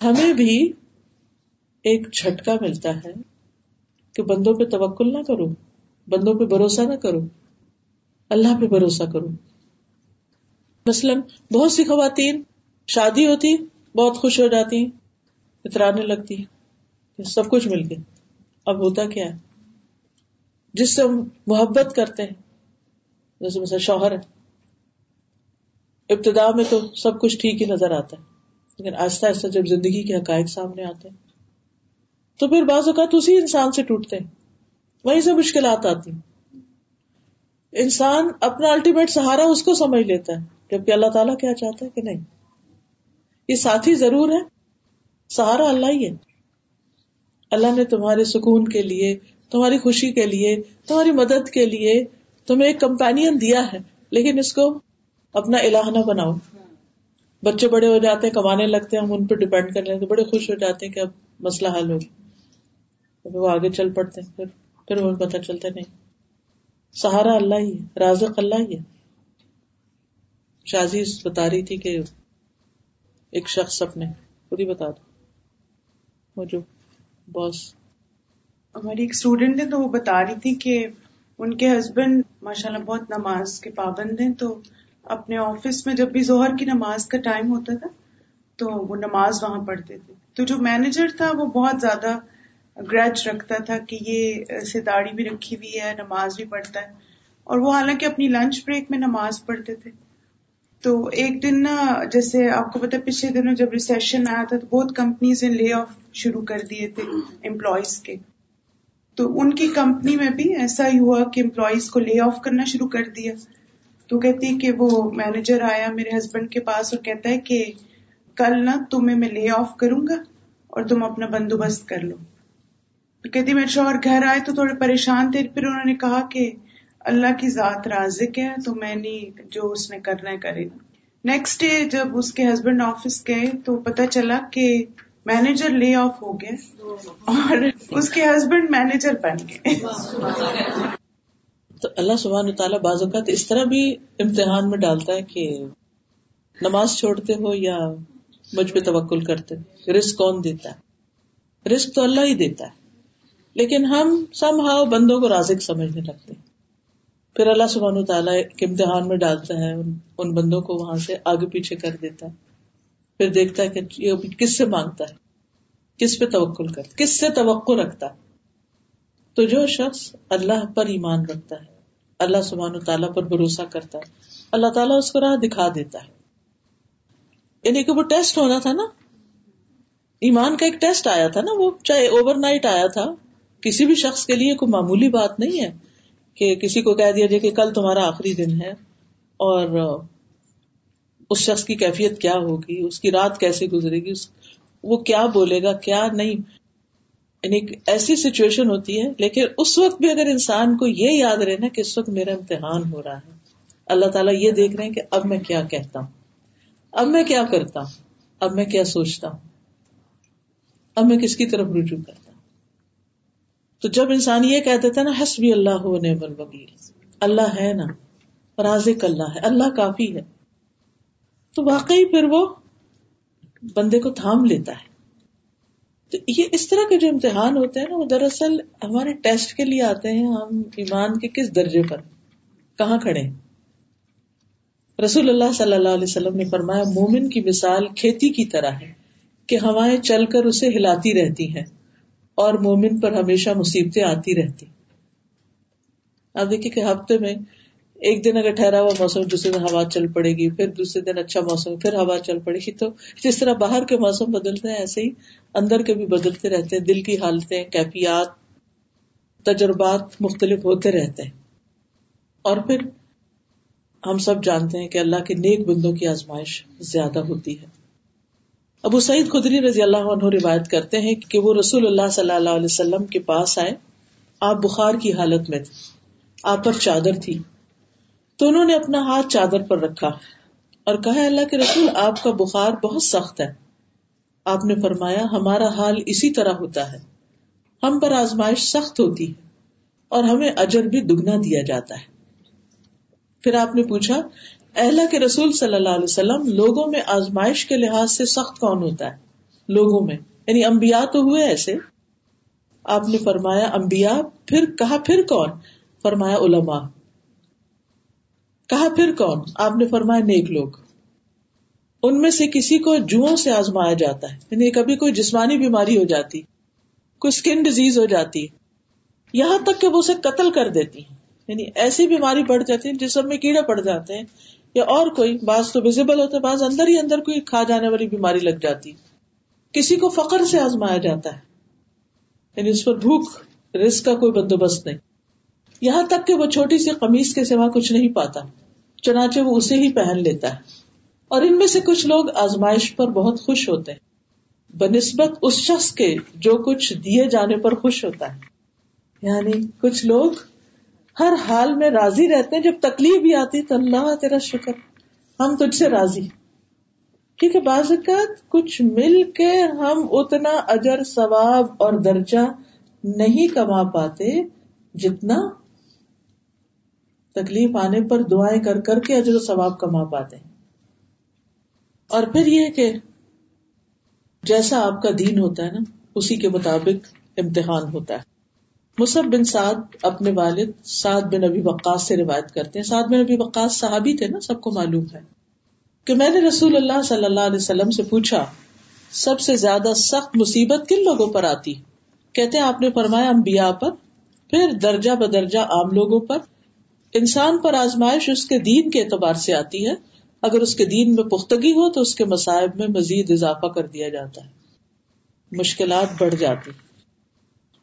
Speaker 1: ہمیں بھی ایک جھٹکا ملتا ہے کہ بندوں پہ توکل نہ کرو، بندوں پہ بھروسہ نہ کرو، اللہ پہ بھروسہ کرو۔ مثلاً بہت سی خواتین، شادی ہوتی بہت خوش ہو جاتی اترانے لگتی سب کچھ مل گیا۔ اب ہوتا کیا ہے؟ جس سے ہم محبت کرتے ہیں، جیسے مثلا شوہر ہے۔ ابتدا میں تو سب کچھ ٹھیک ہی نظر آتا ہے، لیکن آہستہ آہستہ جب زندگی کے حقائق سامنے آتے ہیں، تو پھر بعض اوقات اسی انسان سے ٹوٹتے ہیں۔ وہیں سے مشکلات آتی ہیں۔ انسان اپنا الٹیمیٹ سہارا اس کو سمجھ لیتا ہے، جبکہ اللہ تعالیٰ کیا چاہتا ہے کہ نہیں؟ یہ ساتھی ضرور ہے سہارا اللہ ہی ہے۔ اللہ نے تمہارے سکون کے لیے، تمہاری خوشی کے لیے، تمہاری مدد کے لیے تمہیں ایک کمپین دیا ہے۔ لیکن اس کو اپنا الہ نہ بناؤ۔ بچے بڑے ہو جاتے ہیں، کمانے لگتے ہیں، ہم ان پہ ڈپینڈ کر لیتے بڑے خوش ہو جاتے ہیں کہ اب مسئلہ حل ہو وہ آگے چل پڑتے ہیں، پھر پھر وہ پتہ چلتا نہیں۔ سہارا اللہ ہی ہے، رازق اللہ ہی ہے۔ شازی بتا رہی تھی کہ ایک شخص اپنے، خود ہی بتا دو۔ وہ جو باس
Speaker 3: ہماری ایک اسٹوڈینٹ ہے تو وہ بتا رہی تھی کہ ان کے ہسبینڈ ماشاء اللہ بہت نماز کے پابند ہیں، تو اپنے آفس میں جب بھی ظہر کی نماز کا ٹائم ہوتا تھا، تو وہ نماز وہاں پڑھتے تھے۔ تو جو مینیجر تھا، وہ بہت زیادہ گریج رکھتا تھا کہ یہ ایسے داڑھی بھی رکھی ہوئی ہے، نماز بھی پڑھتا ہے۔ اور وہ حالانکہ اپنی لنچ بریک میں نماز پڑھتے تھے۔ تو ایک دن نا جیسے آپ کو پتا پچھلے دنوں جب ریسیشن آیا تھا، تو بہت کمپنیز نے لے آف شروع کر دیے تھے امپلائیز کے۔ تو ان کی کمپنی میں بھی ایسا ہی ہوا کہ امپلائیز کو لے آف کرنا شروع کر دیا۔ تو کہتی کہ وہ مینیجر آیا میرے ہسبینڈ کے پاس اور کہتا ہے کہ کل نا تمہیں میں لے آف کروں گا اور تم اپنا بندوبست کر لو۔ تو کہتی میرے شوہر گھر آئے تو تھوڑے پریشان تھے، پھر انہوں نے کہا کہ اللہ کی ذات رازق ہے، تو میں نہیں جو اس نے کرنا ہے کرے گا۔ نیکسٹ ڈے جب اس کے ہسبینڈ آفس گئے، تو پتا چلا کہ مینیجر لے آف ہو گئے اور اس کے ہسبینڈ مینیجر بن گئے۔
Speaker 1: تو اللہ سبحانہ تعالیٰ بعض اوقات اس طرح بھی امتحان میں ڈالتا ہے کہ نماز چھوڑتے ہو یا مجھ پہ توکل کرتے ہو۔ رسک کون دیتا ہے؟ رسک تو اللہ ہی دیتا ہے۔ لیکن ہم سم ہاؤ بندوں کو رازق سمجھنے لگتے ہیں۔ پھر اللہ سبحانہ تعالیٰ ایک امتحان میں ڈالتا ہے، ان بندوں کو وہاں سے آگے پیچھے کر دیتا ہے۔ پھر دیکھتا ہے کہ یہ کس سے مانگتا ہے، کس پہ توقل کرتا کس سے توقع رکھتا ہے۔ تو جو شخص اللہ پر ایمان رکھتا ہے، اللہ سبحان تعالیٰ پر بھروسہ کرتا ہے، اللہ تعالیٰ اس کو راہ دکھا دیتا ہے۔ یعنی کہ وہ ٹیسٹ ہونا تھا نا، ایمان کا ایک ٹیسٹ آیا تھا نا، وہ چاہے اوور نائٹ آیا تھا، کسی بھی شخص کے لیے کوئی معمولی بات نہیں ہے۔ کہ کسی کو کہہ دیا جائے کہ کل تمہارا آخری دن ہے اور اس شخص کی کیفیت کیا ہوگی؟ اس کی رات کیسے گزرے گی؟ وہ کیا بولے گا؟ کیا نہیں؟ یعنی ایسی سچویشن ہوتی ہے، لیکن اس وقت بھی اگر انسان کو یہ یاد رہے نا کہ اس وقت میرا امتحان ہو رہا ہے، اللہ تعالیٰ یہ دیکھ رہے ہیں کہ اب میں کیا کہتا ہوں؟ اب میں کیا کرتا ہوں؟ اب میں کیا سوچتا ہوں؟ اب میں کس کی طرف رجوع کرتا ہوں؟ تو جب انسان یہ کہہ دیتا نا، حسبی اللہ ہو نعم الوکیل، اللہ ہے نا، رازق اللہ ہے، اللہ کافی ہے۔ تو واقعی پھر وہ بندے کو تھام لیتا ہے۔ تو یہ اس طرح کے جو امتحان ہوتے ہیں نا، وہ دراصل ہمارے ٹیسٹ کے لیے آتے ہیں۔ ہم ایمان کے کس درجے پر، کہاں کھڑے رسول اللہ صلی اللہ علیہ وسلم نے فرمایا، مومن کی مثال کھیتی کی طرح ہے کہ ہوائیں چل کر اسے ہلاتی رہتی ہیں۔ اور مومن پر ہمیشہ مصیبتیں آتی رہتی۔ آپ دیکھیے کہ ہفتے میں ایک دن اگر ٹھہرا ہوا موسم، دوسرے دن ہوا چل پڑے گی، پھر دوسرے دن اچھا موسم، پھر ہوا چل پڑے گی۔ تو جس طرح باہر کے موسم بدلتے ہیں، ایسے ہی اندر کے بھی بدلتے رہتے ہیں۔ دل کی حالتیں، کیفیات، تجربات مختلف ہوتے رہتے ہیں۔ اور پھر ہم سب جانتے ہیں کہ اللہ کے نیک بندوں کی آزمائش زیادہ ہوتی ہے۔ ابو سعید خدری رضی اللہ عنہ روایت کرتے ہیں کہ وہ رسول اللہ صلی اللہ علیہ وسلم کے پاس آئے۔ آپ بخار کی حالت میں تھے۔ آپ پر چادر تھی۔ تو انہوں نے اپنا ہاتھ چادر پر رکھا اور کہا اللہ کے رسول، آپ کا بخار بہت سخت ہے۔ آپ نے فرمایا، ہمارا حال اسی طرح ہوتا ہے۔ ہم پر آزمائش سخت ہوتی ہے اور ہمیں اجر بھی دگنا دیا جاتا ہے۔ پھر آپ نے پوچھا اللہ کے رسول صلی اللہ علیہ وسلم لوگوں میں آزمائش کے لحاظ سے سخت کون ہوتا ہے؟ لوگوں میں۔ یعنی امبیا تو ہوئے ایسے۔ آپ نے فرمایا امبیا پھر کہا پھر کون؟ فرمایا علما کہا پھر کون؟ آپ نے فرمایا نیک لوگ۔ ان میں سے کسی کو جو سے آزمایا جاتا ہے۔ یعنی کبھی کوئی جسمانی بیماری ہو جاتی، کوئی اسکن ڈیزیز ہو جاتی، یہاں تک کہ وہ اسے قتل کر دیتی یعنی ایسی بیماری بڑھ جاتی ہے جسم میں کیڑے پڑ جاتے ہیں۔ یا اور کوئی، بعض تو ویزیبل ہوتے، بعض اندر ہی اندر کوئی کھا جانے والی بیماری لگ جاتی۔ کسی کو فخر سے آزمایا جاتا ہے۔ یعنی اس پر بھوک رسک کا کوئی بندوبست نہیں۔ یہاں تک کہ وہ چھوٹی سی قمیص کے سوا کچھ نہیں پاتا، چنانچہ وہ اسے ہی پہن لیتا ہے۔ اور ان میں سے کچھ لوگ آزمائش پر بہت خوش ہوتے ہیں۔ بنسبت اس شخص کے جو کچھ دیے جانے پر خوش ہوتا ہے۔ یعنی کچھ لوگ ہر حال میں راضی رہتے ہیں۔ جب تکلیف بھی آتی تو اللہ تیرا شکر۔ ہم تجھ سے راضی کیونکہ بعض اوقات کچھ مل کے ہم اتنا اجر، ثواب اور درجہ نہیں کما پاتے جتنا تکلیف آنے پر دعائیں کر کر کے اجر و ثواب کما پاتے ہیں۔ اور پھر یہ کہ جیسا آپ کا دین ہوتا ہے نا، اسی کے مطابق امتحان ہوتا ہے۔ مصحف بن سعد اپنے والد سعد بن ابی وقاص سے روایت کرتے ہیں۔ سعد بن ابی وقاص صحابی تھے نا، سب کو معلوم ہے کہ میں نے رسول اللہ صلی اللہ علیہ وسلم سے پوچھا، سب سے زیادہ سخت مصیبت کن لوگوں پر آتی؟ کہتے ہیں، آپ نے فرمایا، انبیاء پر، پھر درجہ بدرجہ عام لوگوں پر۔ انسان پر آزمائش اس کے دین کے اعتبار سے آتی ہے۔ اگر اس کے دین میں پختگی ہو تو اس کے مسائب میں مزید اضافہ کر دیا جاتا ہے۔ مشکلات بڑھ جاتی۔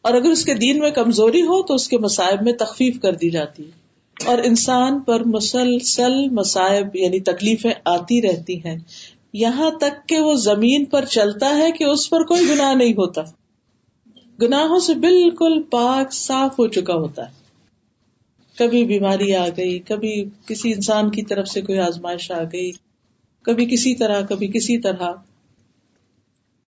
Speaker 1: اور اگر اس کے دین میں کمزوری ہو تو اس کے مسائب میں تخفیف کر دی جاتی ہے۔ اور انسان پر مسلسل مسائب یعنی تکلیفیں آتی رہتی ہیں۔ یہاں تک کہ وہ زمین پر چلتا ہے کہ اس پر کوئی گناہ نہیں ہوتا۔ گناہوں سے بالکل پاک صاف ہو چکا ہوتا ہے۔ کبھی بیماری آ گئی، کبھی کسی انسان کی طرف سے کوئی آزمائش آ گئی، کبھی کسی طرح، کبھی کسی طرح۔